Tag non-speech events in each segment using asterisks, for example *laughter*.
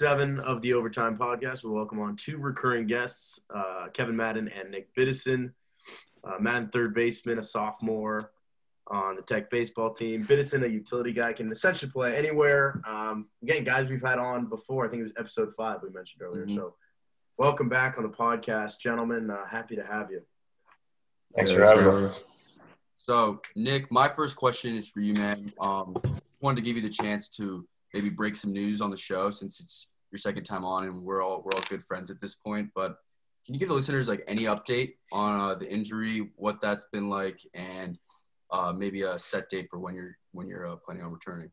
number 27 of the Overtime Podcast. We welcome on two recurring guests, uh, Kevin Madden and Nick Biddison. Uh, Madden, third baseman, a sophomore on the Tech baseball team. Biddison, a utility guy, can essentially play anywhere. Um, again, guys we've had on before. I think it was episode five we mentioned earlier. Mm-hmm. So, welcome back on the podcast, gentlemen. Uh, happy to have you. Thanks for having us. So, Nick, my first question is for you, man. Um, wanted to give you the chance to maybe break some news on the show since it's your second time on and we're all we're all good friends at this point. But can you give the listeners like any update on uh, the injury, what that's been like, and uh, maybe a set date for when you're when you're uh, planning on returning?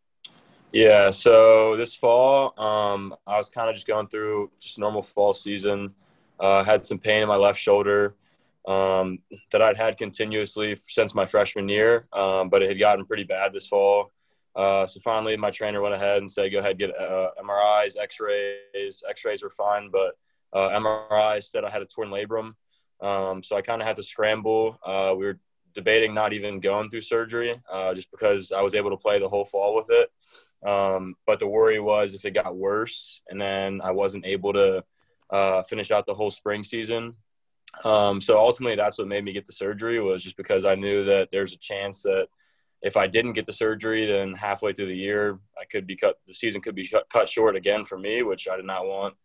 Yeah, so this fall, um, I was kind of just going through just normal fall season. Uh, had some pain in my left shoulder um, that I'd had continuously since my freshman year, um, but it had gotten pretty bad this fall. Uh, so finally, my trainer went ahead and said, "Go ahead, get uh, MRIs, X-rays. X-rays were fine, but uh, MRI said I had a torn labrum. Um, so I kind of had to scramble. Uh, we were debating not even going through surgery, uh, just because I was able to play the whole fall with it. Um, but the worry was if it got worse, and then I wasn't able to uh, finish out the whole spring season. Um, so ultimately, that's what made me get the surgery was just because I knew that there's a chance that if I didn't get the surgery, then halfway through the year, I could be cut. The season could be cut, short again for me, which I did not want.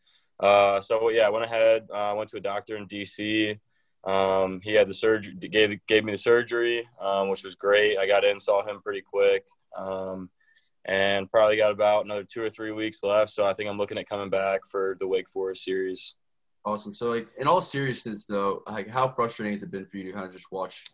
Uh, so yeah, I went ahead. I uh, went to a doctor in DC. Um, he had the surgery, gave gave me the surgery, um, which was great. I got in, saw him pretty quick, um, and probably got about another two or three weeks left. So I think I'm looking at coming back for the Wake Forest series. Awesome. So like in all seriousness, though, like how frustrating has it been for you to kind of just watch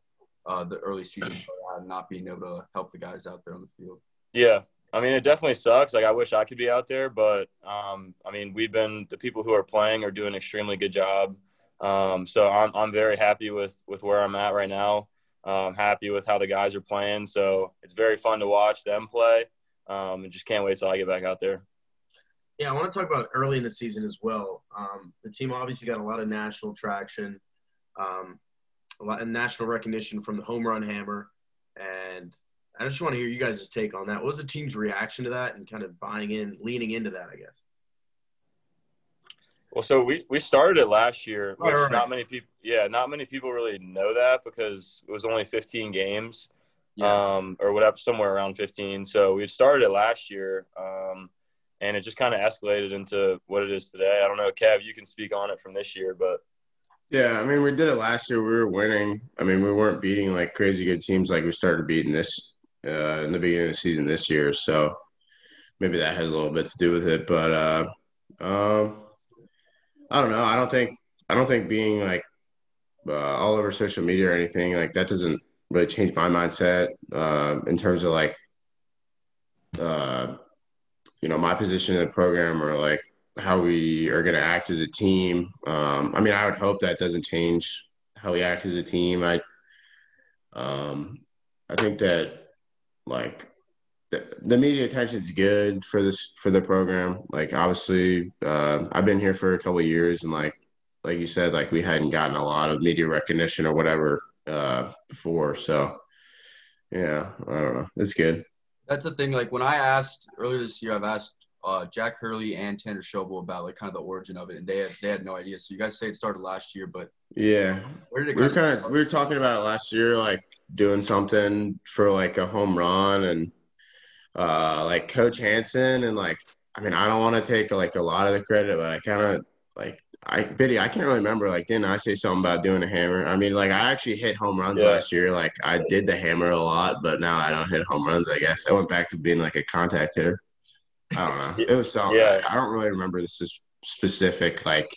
uh, the early season not being able to help the guys out there on the field. Yeah, I mean, it definitely sucks. Like, I wish I could be out there, but um, I mean, we've been the people who are playing are doing an extremely good job. Um, so I'm I'm very happy with with where I'm at right now. I'm happy with how the guys are playing. So it's very fun to watch them play. Um, and just can't wait till I get back out there. Yeah, I want to talk about early in the season as well. Um, the team obviously got a lot of national traction. Um, a lot of national recognition from the home run hammer. And I just want to hear you guys' take on that. What was the team's reaction to that and kind of buying in, leaning into that, I guess? Well, so we, we started it last year, which right. not many people, yeah, not many people really know that because it was only 15 games, yeah. um, or whatever, somewhere around 15. So we started it last year, um, and it just kind of escalated into what it is today. I don't know, Kev, you can speak on it from this year, but yeah, I mean, we did it last year. We were winning. I mean, we weren't beating like crazy good teams like we started beating this uh, in the beginning of the season this year. So maybe that has a little bit to do with it. But uh, um, I don't know. I don't think I don't think being like uh, all over social media or anything like that doesn't really change my mindset uh, in terms of like uh, you know my position in the program or like how we are going to act as a team. Um, I mean, I would hope that doesn't change how we act as a team. I, um, I think that like the, the media attention is good for this for the program. Like, obviously, uh, I've been here for a couple years, and like like you said, like we hadn't gotten a lot of media recognition or whatever uh, before. So, yeah, I don't know. It's good. That's the thing. Like when I asked earlier this year, I've asked uh, Jack Hurley and Tanner Schobel about like kind of the origin of it, and they had they had no idea. So you guys say it started last year, but yeah, where did it? We were kind of we were talking about it last year, like doing something for like a home run and uh, like Coach Hanson and like I mean I don't want to take like a lot of the credit, but I kind of like I Biddy, I can't really remember. Like, didn't I say something about doing a hammer? I mean, like, I actually hit home runs yeah. last year. Like, I did the hammer a lot, but now I don't hit home runs. I guess I went back to being like a contact hitter. I don't know. It was something. Yeah. I don't really remember this is specific. Like,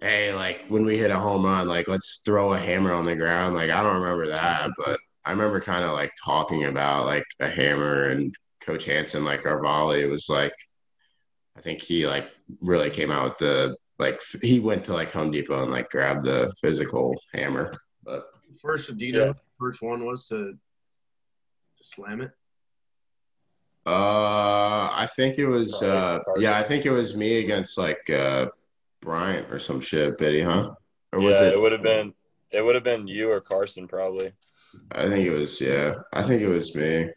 hey, like when we hit a home run, like let's throw a hammer on the ground. Like I don't remember that, but I remember kind of like talking about like a hammer and Coach Hanson, like our volley was like, I think he like really came out with the like he went to like Home Depot and like grabbed the physical hammer. But first Adito, yeah. first one was to to slam it. Uh, I think it was. Uh, yeah, I think it was me against like uh, Bryant or some shit, Biddy, huh? Or was yeah, it? It would have been. It would have been you or Carson, probably. I think it was. Yeah, I think it was me.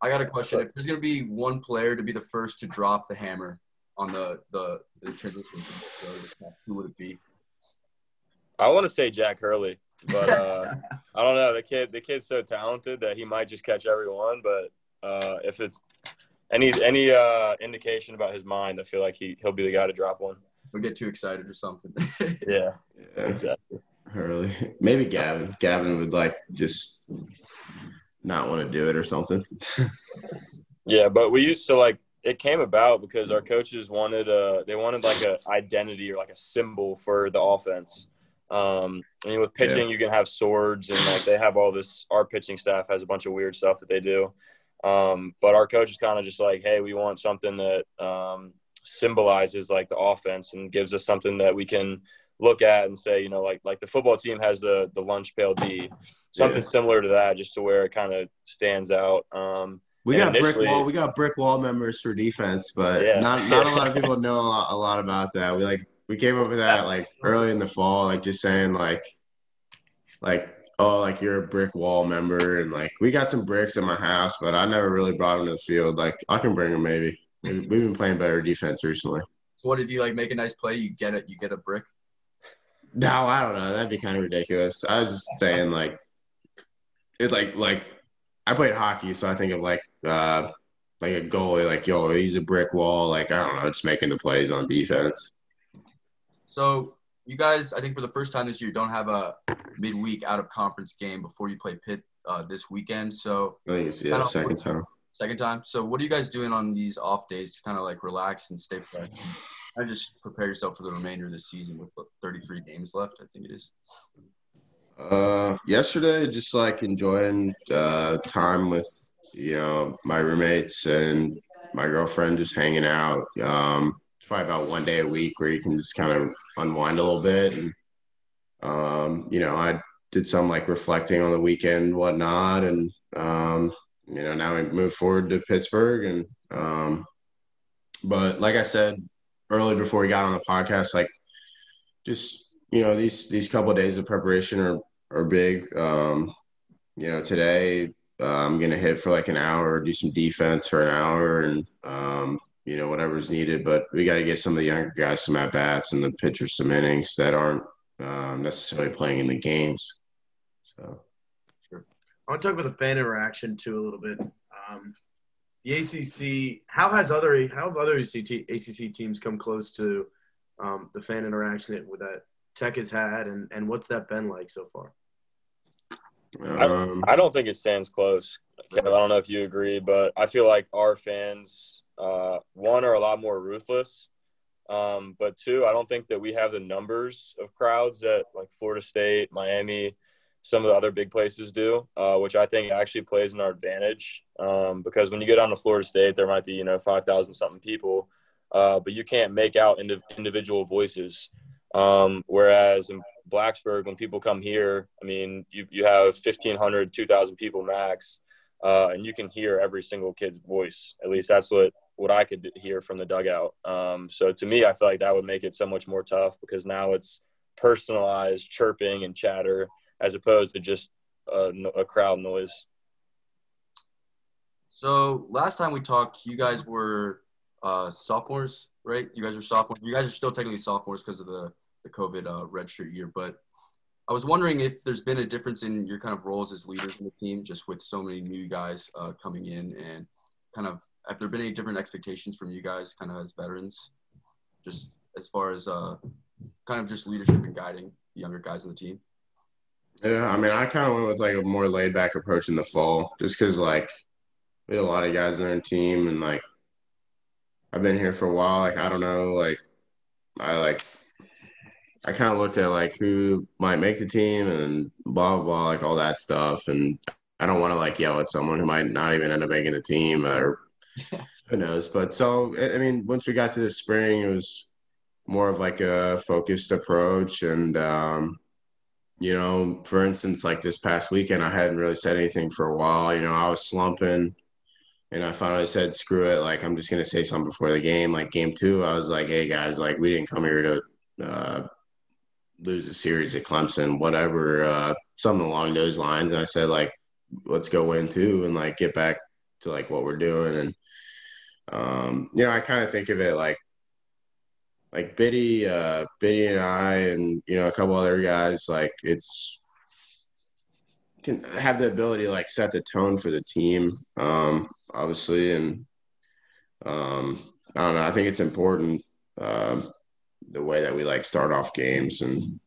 I got a question. If there's gonna be one player to be the first to drop the hammer, on the the, the transition? Who would it be? I want to say Jack Hurley, but uh, *laughs* I don't know. The kid, the kid's so talented that he might just catch everyone. But uh, if it's any any uh, indication about his mind, I feel like he he'll be the guy to drop one. He'll get too excited or something. *laughs* yeah, Yeah, exactly. Hurley. Maybe Gavin. Gavin would like just not want to do it or something. *laughs* Yeah, but we used to like it came about because our coaches wanted a they wanted like a identity or like a symbol for the offense. Um, I mean, with pitching, you can have swords and like they have all this. Our pitching staff has a bunch of weird stuff that they do. Um, but our coach is kind of just like, hey, we want something that um, symbolizes like the offense and gives us something that we can look at and say, you know, like like the football team has the the lunch pail D, something Yeah. similar to that, just to where it kind of stands out. Um, We got brick wall. We got brick wall members for defense, but Yeah. not not a lot of *laughs* people know a lot, a lot about that. We like we came up with that like early in the fall, like just saying like like oh like you're a brick wall member, and like we got some bricks in my house, but I never really brought them to the field. Like I can bring them maybe. We've been playing better defense recently. so what if you like make a nice play? You get it. You get a brick. No, I don't know. That'd be kind of ridiculous. I was just saying, like, it like like I played hockey, so I think of like uh like a goalie, like yo, he's a brick wall. Like I don't know, just making the plays on defense. So you guys, I think for the first time this year, don't have a midweek out of conference game before you play Pitt uh, this weekend. So I think it's yeah, second time. second time. So what are you guys doing on these off days to kind of like relax and stay fresh? And just prepare yourself for the remainder of the season with 33 games left. I think it is. Uh, yesterday, just like enjoying uh, time with you know my roommates and my girlfriend, just hanging out. Um, it's probably about one day a week where you can just kind of unwind a little bit. And um, you know, I did some like reflecting on the weekend, whatnot, and um, you know, now we move forward to Pittsburgh, and um, but like I said early before we got on the podcast, like just you know these these couple of days of preparation are are big. Um, you know, today uh, I'm gonna hit for like an hour, do some defense for an hour, and um, you know whatever's needed. But we got to get some of the younger guys some at bats and the pitchers some innings that aren't um, necessarily playing in the games. So I want to talk about the fan interaction too a little bit. Um, the ACC, how has other how have other ACC, ACC teams come close to um, the fan interaction that that Tech has had, and and what's that been like so far? um, I don't think it stands close. Kev, I don't know if you agree, but I feel like our fans, uh, one, are a lot more ruthless. Um, but two, I don't think that we have the numbers of crowds that like Florida State, Miami, some of the other big places do, uh, which I think actually plays in our advantage. Um, because when you go down to Florida State, there might be you know five thousand something people, uh, but you can't make out indiv- individual voices. Um, whereas in Blacksburg, when people come here, I mean, you, you have 1,500, 2,000 people max, uh, and you can hear every single kid's voice. At least that's what, what I could hear from the dugout. Um, so to me, I feel like that would make it so much more tough because now it's personalized chirping and chatter as opposed to just a, a crowd noise. So last time we talked, you guys were uh, sophomores, right? You guys are sophomores. You guys are still technically sophomores because of the the COVID uh, redshirt year. But I was wondering if there's been a difference in your kind of roles as leaders in the team, just with so many new guys uh, coming in, and kind of have there been any different expectations from you guys, kind of as veterans, just as far as uh, kind of just leadership and guiding the younger guys on the team? Yeah, I mean, I kind of went with like a more laid back approach in the fall, just because like we had a lot of guys in our team, and like I've been here for a while. Like I don't know, like I like I kind of looked at like who might make the team and blah blah blah, like all that stuff, and I don't want to like yell at someone who might not even end up making the team or *laughs* who knows. But so I mean, once we got to the spring, it was more of like a focused approach and. um you know, for instance, like this past weekend, I hadn't really said anything for a while. You know, I was slumping, and I finally said, "Screw it!" Like I'm just gonna say something before the game. Like game two, I was like, "Hey guys, like we didn't come here to uh, lose a series at Clemson, whatever, uh, something along those lines." And I said, like, "Let's go win two and like get back to like what we're doing." And um, you know, I kind of think of it like like Biddy, uh, Biddy and I, and you know a couple other guys, like it's can have the ability to like set the tone for the team, um, obviously, and um, I don't know. I think it's important uh, the way that we like start off games and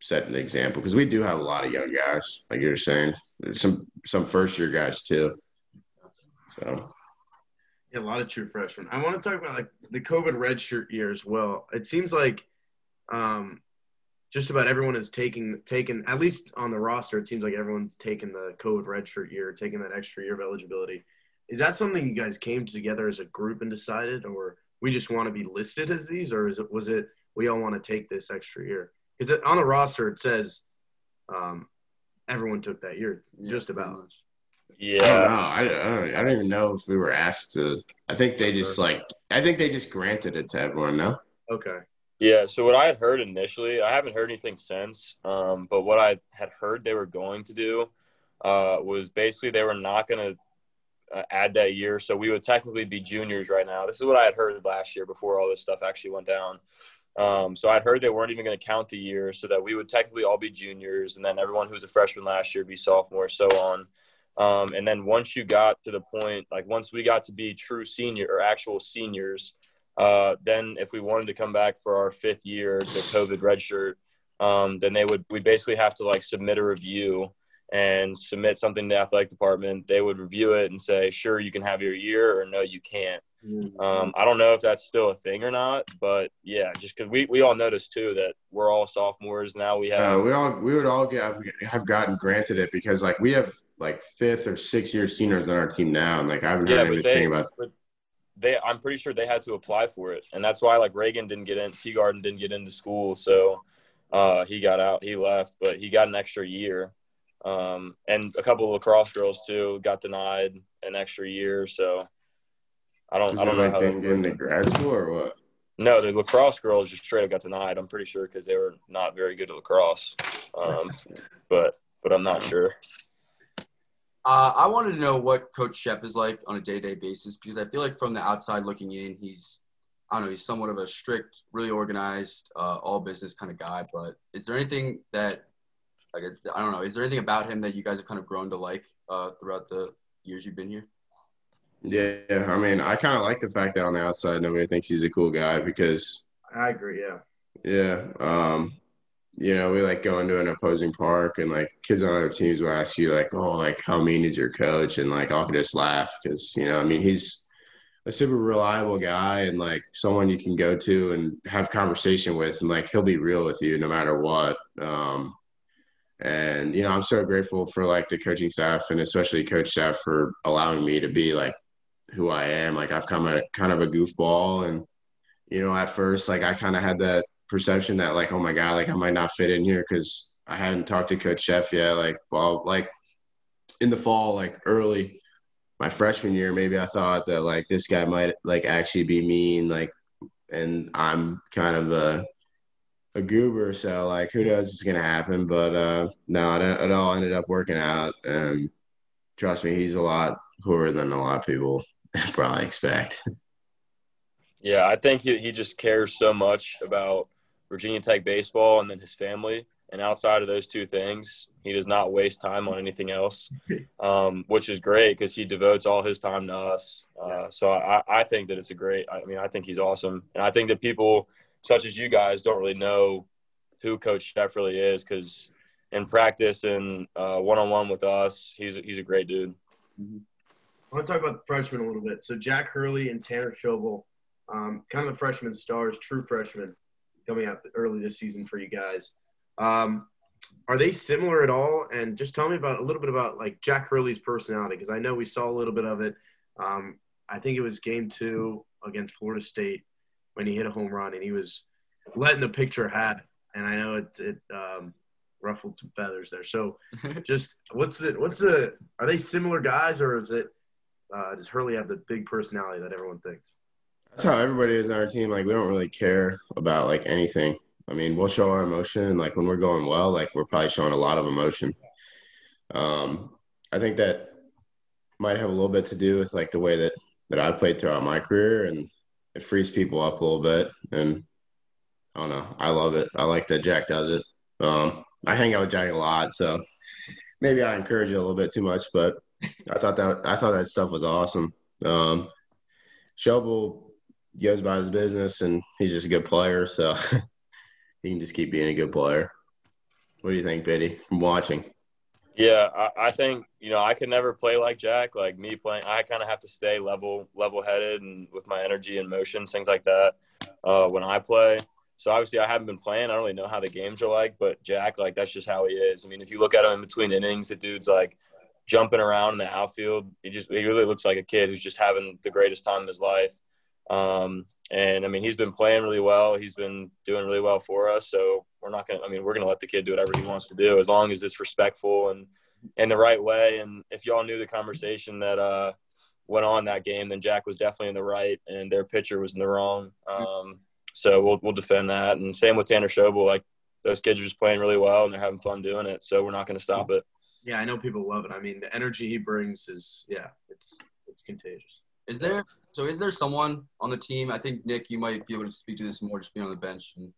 set an example because we do have a lot of young guys, like you're saying, some some first year guys too. So yeah, a lot of true freshmen. I want to talk about like the COVID redshirt year as well. It seems like um, just about everyone is taking taken at least on the roster. It seems like everyone's taken the COVID redshirt year, taking that extra year of eligibility. Is that something you guys came together as a group and decided, or we just want to be listed as these, or is it was it we all want to take this extra year? Because on the roster it says um, everyone took that year, Yeah, just about. much. I don't Yeah. know. I, I, don't, I don't even know if we were asked to. I think they just like. I think they just granted it to everyone. No. Okay. Yeah, so what I had heard initially, I haven't heard anything since, um, but what I had heard they were going to do uh, was basically they were not going to uh, add that year. So we would technically be juniors right now. This is what I had heard last year before all this stuff actually went down. Um, so I'd heard they weren't even going to count the year so that we would technically all be juniors, and then everyone who was a freshman last year be sophomores, so on. Um, and then once you got to the point, like once we got to be true senior or actual seniors, uh, then if we wanted to come back for our fifth year, the COVID redshirt, um, then they would we basically have to like submit a review and submit something to the athletic department. They would review it and say, sure, you can have your year, or no, you can't. Um, I don't know if that's still a thing or not, but yeah, just because we, we all noticed too that we're all sophomores now. We have Uh, we all we would all get have, have gotten granted it because like we have like fifth or sixth year seniors on our team now, and like I haven't heard yeah, anything they, about. but they I'm pretty sure they had to apply for it, and that's why like Reagan didn't get in, T Garden didn't get into school, so uh, he got out, he left, but he got an extra year. Um, and a couple of lacrosse girls too got denied an extra year, so I don't I don't know like how they get into grad school or what? No, the lacrosse girls just straight up got denied. I'm pretty sure because they were not very good at lacrosse. Um, *laughs* but but I'm not sure. Uh, I wanted to know what Coach Szefc is like on a day-to-day basis because I feel like from the outside looking in, he's I don't know, he's somewhat of a strict, really organized, uh, all business kind of guy. But is there anything that like I don't know, is there anything about him that you guys have kind of grown to like uh, throughout the years you've been here? Yeah, I mean, I kind of like the fact that on the outside nobody thinks he's a cool guy because I agree. Yeah. Yeah. Um, you know, we like go into an opposing park and like kids on other teams will ask you like, oh, like how mean is your coach? And like I'll just laugh because, you know, I mean, he's a super reliable guy and like someone you can go to and have conversation with and like he'll be real with you no matter what. Um, and you know, I'm so grateful for like the coaching Szefc and especially coach staff for allowing me to be like who I am. Like I've come a kind of a goofball and you know, at first like I kind of had that perception that like, oh my god, like I might not fit in here because I hadn't talked to Coach Szefc yet. Like, well, like in the fall, like early my freshman year, maybe I thought that like this guy might like actually be mean, like, and I'm kind of a a goober, so like who knows what's gonna happen? But uh no, it, it all ended up working out, and trust me, he's a lot cooler than a lot of people *laughs* probably expect. Yeah, I think he, he just cares so much about Virginia Tech baseball and then his family. And outside of those two things, he does not waste time on anything else, *laughs* um, which is great because he devotes all his time to us. Uh, so I, I think that it's a great. I mean, I think he's awesome, and I think that people such as you guys don't really know who Coach Szefc really is because in practice and one on one with us, he's a, he's a great dude. I want to talk about the freshmen a little bit. So Jack Hurley and Tanner Schobel, um, kind of the freshman stars, true freshmen, coming out early this season for you guys. Um, are they similar at all? And just tell me about a little bit about like Jack Hurley's personality because I know we saw a little bit of it. Um, I think it was game two against Florida State when he hit a home run and he was letting the picture have it. And I know it, it um, ruffled some feathers there. So *laughs* just what's it? What's the? Are they similar guys or is it? Uh, does Hurley have the big personality that everyone thinks? That's how everybody is on our team. Like we don't really care about like anything. I mean, we'll show our emotion. Like when we're going well, like we're probably showing a lot of emotion. Um, I think that might have a little bit to do with like the way that that I played throughout my career, and it frees people up a little bit. And I don't know. I love it. I like that Jack does it. Um, I hang out with Jack a lot, so maybe I encourage it a little bit too much, but I thought that I thought that stuff was awesome. Um, Schobel goes about his business, and he's just a good player, so *laughs* he can just keep being a good player. What do you think, Biddy, from watching? Yeah, I, I, think you know I could never play like Jack. Like me playing, I kind of have to stay level, level headed, and with my energy and motions, things like that. Uh, when I play, so obviously I haven't been playing. I don't really know how the games are like, but Jack, like that's just how he is. I mean, if you look at him in between innings, the dude's like jumping around in the outfield. He just he really looks like a kid who's just having the greatest time of his life. Um, and I mean, he's been playing really well. He's been doing really well for us. So we're not gonna. I mean, we're gonna let the kid do whatever he wants to do as long as it's respectful and in the right way. And if y'all knew the conversation that uh, went on that game, then Jack was definitely in the right and their pitcher was in the wrong. Um, so we'll we'll defend that. And same with Tanner Schobel. Like those kids are just playing really well and they're having fun doing it. So we're not going to stop it. Yeah, I know people love it. I mean, the energy he brings is yeah, it's it's contagious. Is there so? Is there someone on the team? I think Nick, you might be able to speak to this more, just being on the bench. And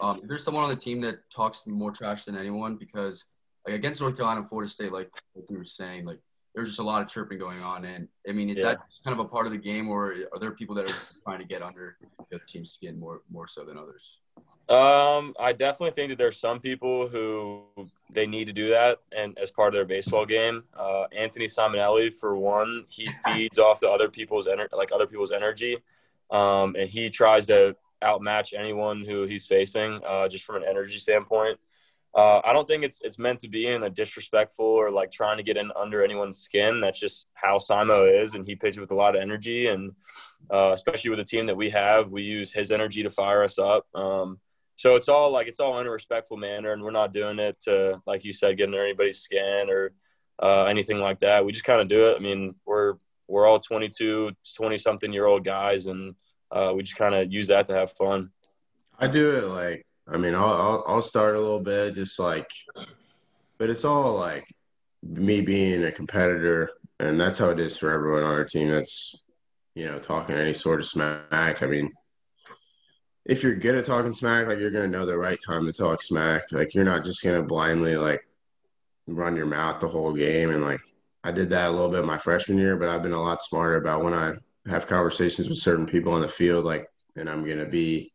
um, is there someone on the team that talks more trash than anyone? Because like against North Carolina and Florida State, like, we were saying, like there's just a lot of chirping going on. And I mean, is yeah. that kind of a part of the game, or are there people that are trying to get under the team's skin more more so than others? Um, I definitely think that there's some people who they need to do that, and as part of their baseball game, uh, Anthony Simonelli, for one, he *laughs* feeds off the other people's energy, like other people's energy, um, and he tries to outmatch anyone who he's facing, uh, just from an energy standpoint. Uh, I don't think it's it's meant to be in a disrespectful or like trying to get in under anyone's skin. That's just how Simo is, and he pitches with a lot of energy, and uh, especially with the team that we have, we use his energy to fire us up. Um, so it's all like it's all in a respectful manner, and we're not doing it to, like you said, get under anybody's skin or uh, anything like that. We just kind of do it. I mean, we're we're all 22, 20 something year old guys, and uh, we just kind of use that to have fun. I do it like I mean, I'll, I'll I'll start a little bit, just like, but it's all like me being a competitor, and that's how it is for everyone on our team. That's you know talking any sort of smack. I mean if you're good at talking smack, like you're gonna know the right time to talk smack. Like you're not just gonna blindly like run your mouth the whole game. And like I did that a little bit my freshman year, but I've been a lot smarter about when I have conversations with certain people on the field, like and I'm gonna be,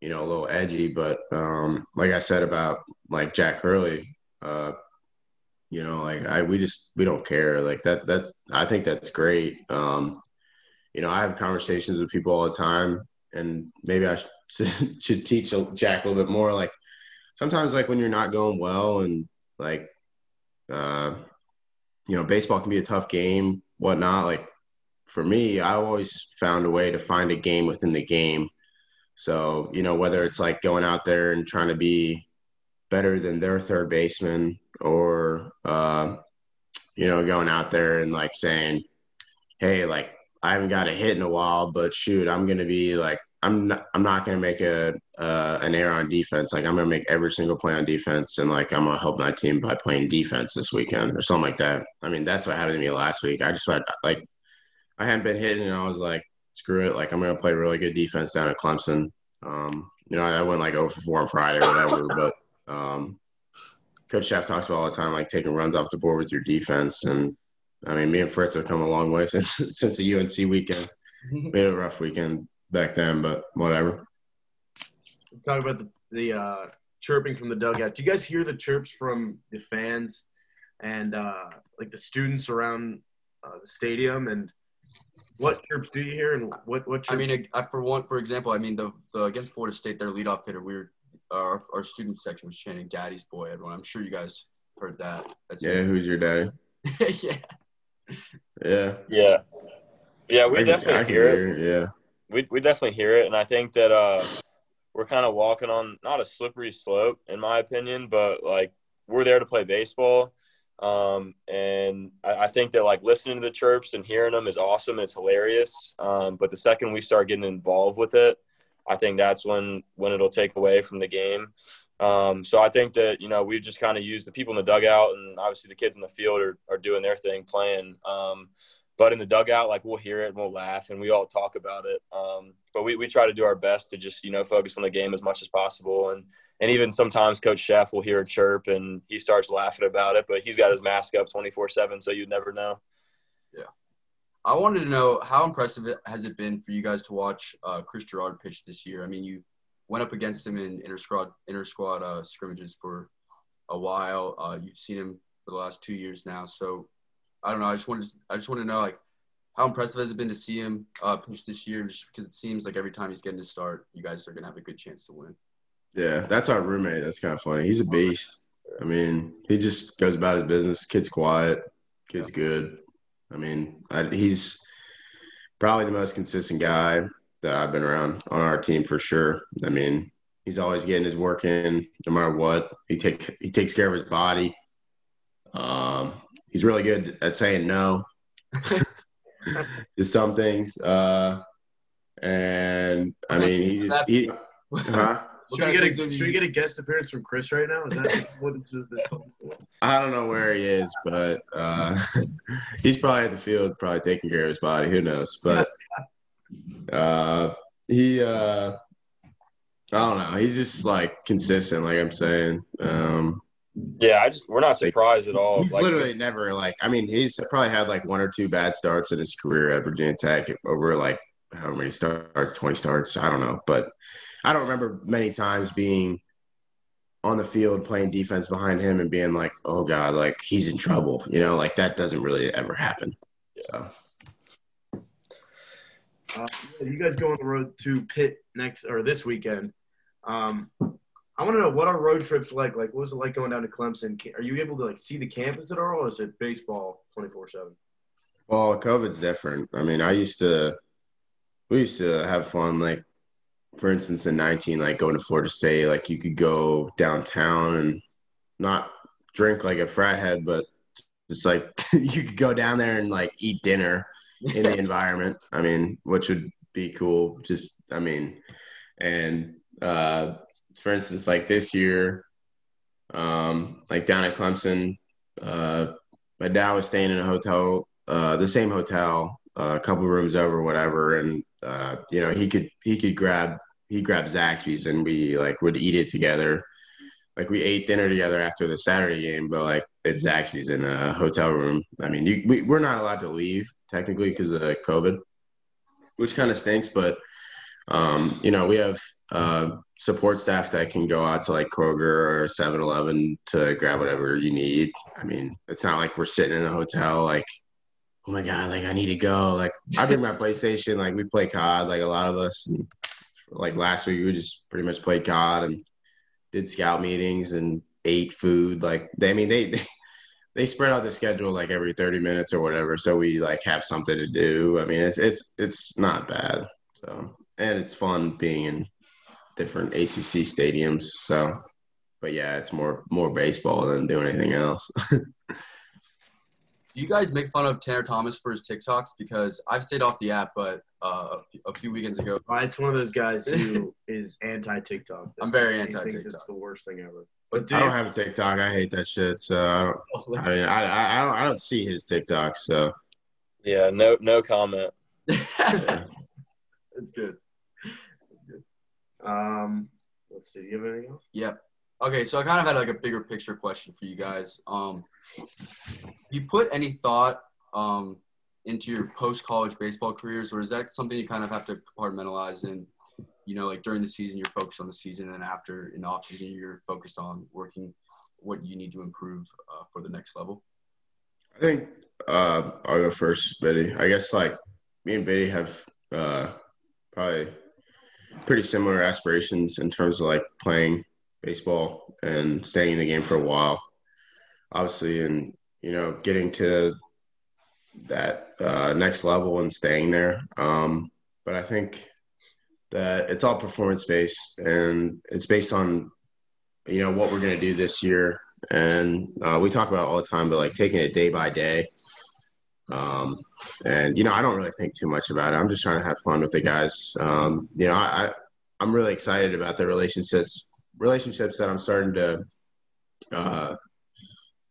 you know, a little edgy. But um, like I said about like Jack Hurley, uh, you know, like I we just we don't care. Like that that's I think that's great. Um, you know, I have conversations with people all the time and maybe I should, *laughs* should teach Jack a little bit more. Like sometimes, like when you're not going well, and like, uh, you know, baseball can be a tough game, whatnot. Like for me, I always found a way to find a game within the game. So you know, whether it's like going out there and trying to be better than their third baseman, or uh, you know, going out there and like saying, "Hey, like I haven't got a hit in a while, but shoot, I'm gonna be like I'm not I'm not gonna make a uh, an error on defense. Like I'm gonna make every single play on defense, and like I'm gonna help my team by playing defense this weekend or something like that. I mean, that's what happened to me last week. I just had like I hadn't been hitting, and I was like, screw it. Like I'm gonna play really good defense down at Clemson. Um, you know, I went like over four on Friday or whatever, *laughs* but um, Coach Szefc talks about all the time, like taking runs off the board with your defense, and I mean, me and Fritz have come a long way *laughs* since since the UNC weekend. *laughs* We had a rough weekend back then, but whatever. Talk about the the uh, chirping from the dugout. Do you guys hear the chirps from the fans and uh, like the students around uh, the stadium? And what chirps do you hear? And what what? Chirps? I mean, I, for one, for example, I mean the, the against Florida State, their leadoff hitter, we were our our student section was chanting "Daddy's boy." Everyone, I'm sure you guys heard that. That's yeah, it. who's your daddy? *laughs* yeah. Yeah. Yeah. Yeah, we I definitely can, hear, hear it. Yeah. We we definitely hear it, and I think that uh, we're kind of walking on not a slippery slope, in my opinion, but like we're there to play baseball. Um, and I, I, think that like listening to the chirps and hearing them is awesome. It's hilarious. Um, but the second we start getting involved with it, I think that's when when it'll take away from the game. Um, so I think that you know we just kind of use the people in the dugout and obviously the kids in the field are, are doing their thing, playing. Um, but in the dugout, like we'll hear it and we'll laugh and we all talk about it. Um, but we, we try to do our best to just, you know, focus on the game as much as possible. And, and even sometimes Coach Szefc will hear a chirp and he starts laughing about it, but he's got his mask up 24 7, so you'd never know. Yeah. I wanted to know how impressive has it been for you guys to watch uh, Chris Gerard pitch this year? I mean, you went up against him in inter squad, inter squad uh, scrimmages for a while. Uh, you've seen him for the last two years now. So I don't know. I just wanted to, I just want to know like how impressive has it been to see him uh, pitch this year? Just because it seems like every time he's getting to start, you guys are gonna have a good chance to win. Yeah, that's our roommate. That's kind of funny. He's a beast. I mean, he just goes about his business. Kid's quiet. Kid's good. I mean, I, he's probably the most consistent guy that I've been around on our team for sure. I mean, he's always getting his work in, no matter what. He take he takes care of his body. Um, he's really good at saying no *laughs* to some things. Uh, and I mean, he just he. Huh? Should we, get a, should we get a guest appearance from Chris right now? Is that *laughs* what this is? This I don't know where he is, but uh, *laughs* he's probably at the field, probably taking care of his body. Who knows? But *laughs* uh, he, uh, I don't know. He's just like consistent, like I'm saying. Um, yeah, I just we're not surprised at all. He's like, literally never like. I mean, he's probably had like one or two bad starts in his career at Virginia Tech over like how many starts, twenty starts. I don't know, but I don't remember many times being on the field playing defense behind him and being like, "Oh God, like he's in trouble." You know, like that doesn't really ever happen. So. Uh, you guys go on the road to Pitt next or this weekend. Um, I want to know what are road trips like? Like, what was it like going down to Clemson? Are you able to like see the campus at all, or is it baseball twenty four seven? Well, COVID's different. I mean, I used to, we used to have fun. Like, for instance, in nineteen, like going to Florida State, like you could go downtown and not drink like a frat head, but just like *laughs* you could go down there and like eat dinner in the *laughs* environment. I mean, which would be cool. Just, I mean, and uh, for instance, like this year, um, like down at Clemson, uh, my dad was staying in a hotel, uh, the same hotel, uh, a couple rooms over, whatever, and uh, you know he could he could grab he grabbed Zaxby's and we like would eat it together. Like we ate dinner together after the Saturday game, but like it's Zaxby's in a hotel room. I mean, you, we, we're not allowed to leave technically because of COVID, which kind of stinks. But um, you know, we have uh, support staff that can go out to like Kroger or 7 Eleven to grab whatever you need. I mean, it's not like we're sitting in a hotel like, oh my God, like I need to go. Like I bring my *laughs* PlayStation, like we play COD, like a lot of us. Like last week, we just pretty much played COD and did scout meetings and ate food. Like they, I mean, they, they *laughs* they spread out the schedule like every 30 minutes or whatever so we like have something to do i mean it's it's it's not bad so and it's fun being in different ACC stadiums. So, but yeah, it's more more baseball than doing anything else. *laughs* Do you guys make fun of Tanner Thomas for his TikToks? Because I've stayed off the app, but uh, a few weekends ago, it's one of those guys who *laughs* is anti TikTok. I'm very anti TikTok. It's the worst thing ever. But dude, I don't have a TikTok. I hate that shit. So I don't. Oh, I mean, I, I, I don't. I don't see his TikTok. So yeah, no, no comment. Yeah. *laughs* It's good. It's good. Um, let's see. Do you have anything else? Yep. Okay, so I kind of had like a bigger picture question for you guys. Um, you put any thought um, into your post college baseball careers, or is that something you kind of have to compartmentalize and you know, like during the season you're focused on the season, and after in off season you're focused on working what you need to improve uh, for the next level? I think uh, I'll go first, Biddy. I guess like me and Biddy have uh, probably pretty similar aspirations in terms of like playing baseball and staying in the game for a while, obviously, and you know getting to that uh, next level and staying there. Um, but I think that it's all performance based and it's based on you know what we're going to do this year and uh, we talk about all the time but like taking it day by day um, and you know, I don't really think too much about it. I'm just trying to have fun with the guys. Um, you know, I, I am really excited about the relationships relationships that I'm starting to uh,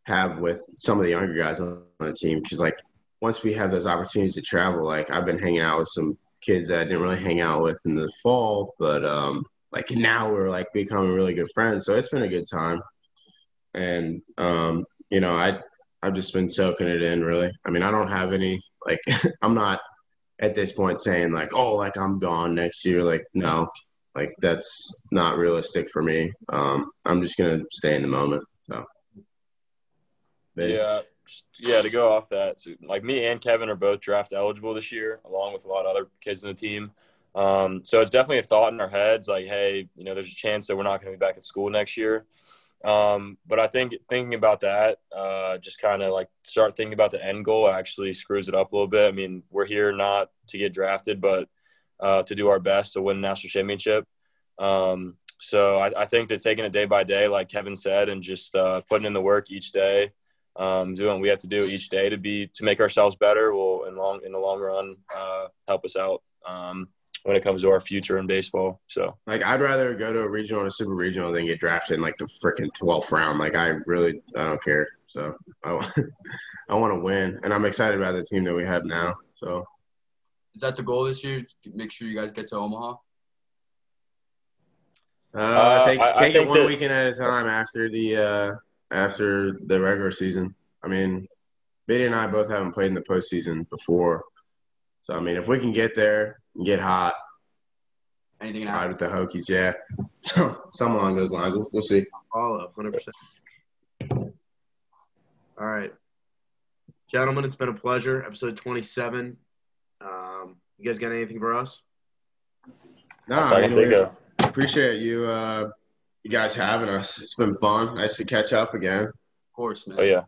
have with some of the younger guys on the team because like once we have those opportunities to travel, like I've been hanging out with some kids that I didn't really hang out with in the fall, but um, like now we're like becoming really good friends. So it's been a good time, and um, you know, I I've just been soaking it in. Really, I mean, I don't have any like *laughs* I'm not at this point saying like, oh, like I'm gone next year. Like, no, like that's not realistic for me. Um, I'm just gonna stay in the moment. So, but, yeah, yeah. To go off that, so, like me and Kevin are both draft eligible this year, along with a lot of other kids in the team. Um, so it's definitely a thought in our heads, like, hey, you know, there's a chance that we're not going to be back at school next year. Um, but I think thinking about that, uh, just kind of like start thinking about the end goal actually screws it up a little bit. I mean, we're here not to get drafted, but uh, to do our best to win a national championship. Um, so I, I, think that taking it day by day, like Kevin said, and just uh, putting in the work each day, um, doing what we have to do each day to be to make ourselves better will in long in the long run uh, help us out. Um, when it comes to our future in baseball. So, like, I'd rather go to a regional or a super regional than get drafted in like the freaking 12th round. Like, I really, I don't care. So, I, *laughs* I want to win, and I'm excited about the team that we have now. So, is that the goal this year? Make sure you guys get to Omaha. Uh, uh, take, I, take I it one that, weekend at a time after the uh, after the regular season. I mean, Biddy and I both haven't played in the postseason before, so I mean, if we can get there, get hot, anything can happen with the Hokies, yeah, *laughs* something along those lines. We'll, we'll see. Follow, hundred percent. All right, gentlemen, it's been a pleasure. Episode twenty-seven. Um, you guys got anything for us? No, I mean, we appreciate you, uh, you guys having us. It's been fun. Nice to catch up again. Of course, man. Oh yeah.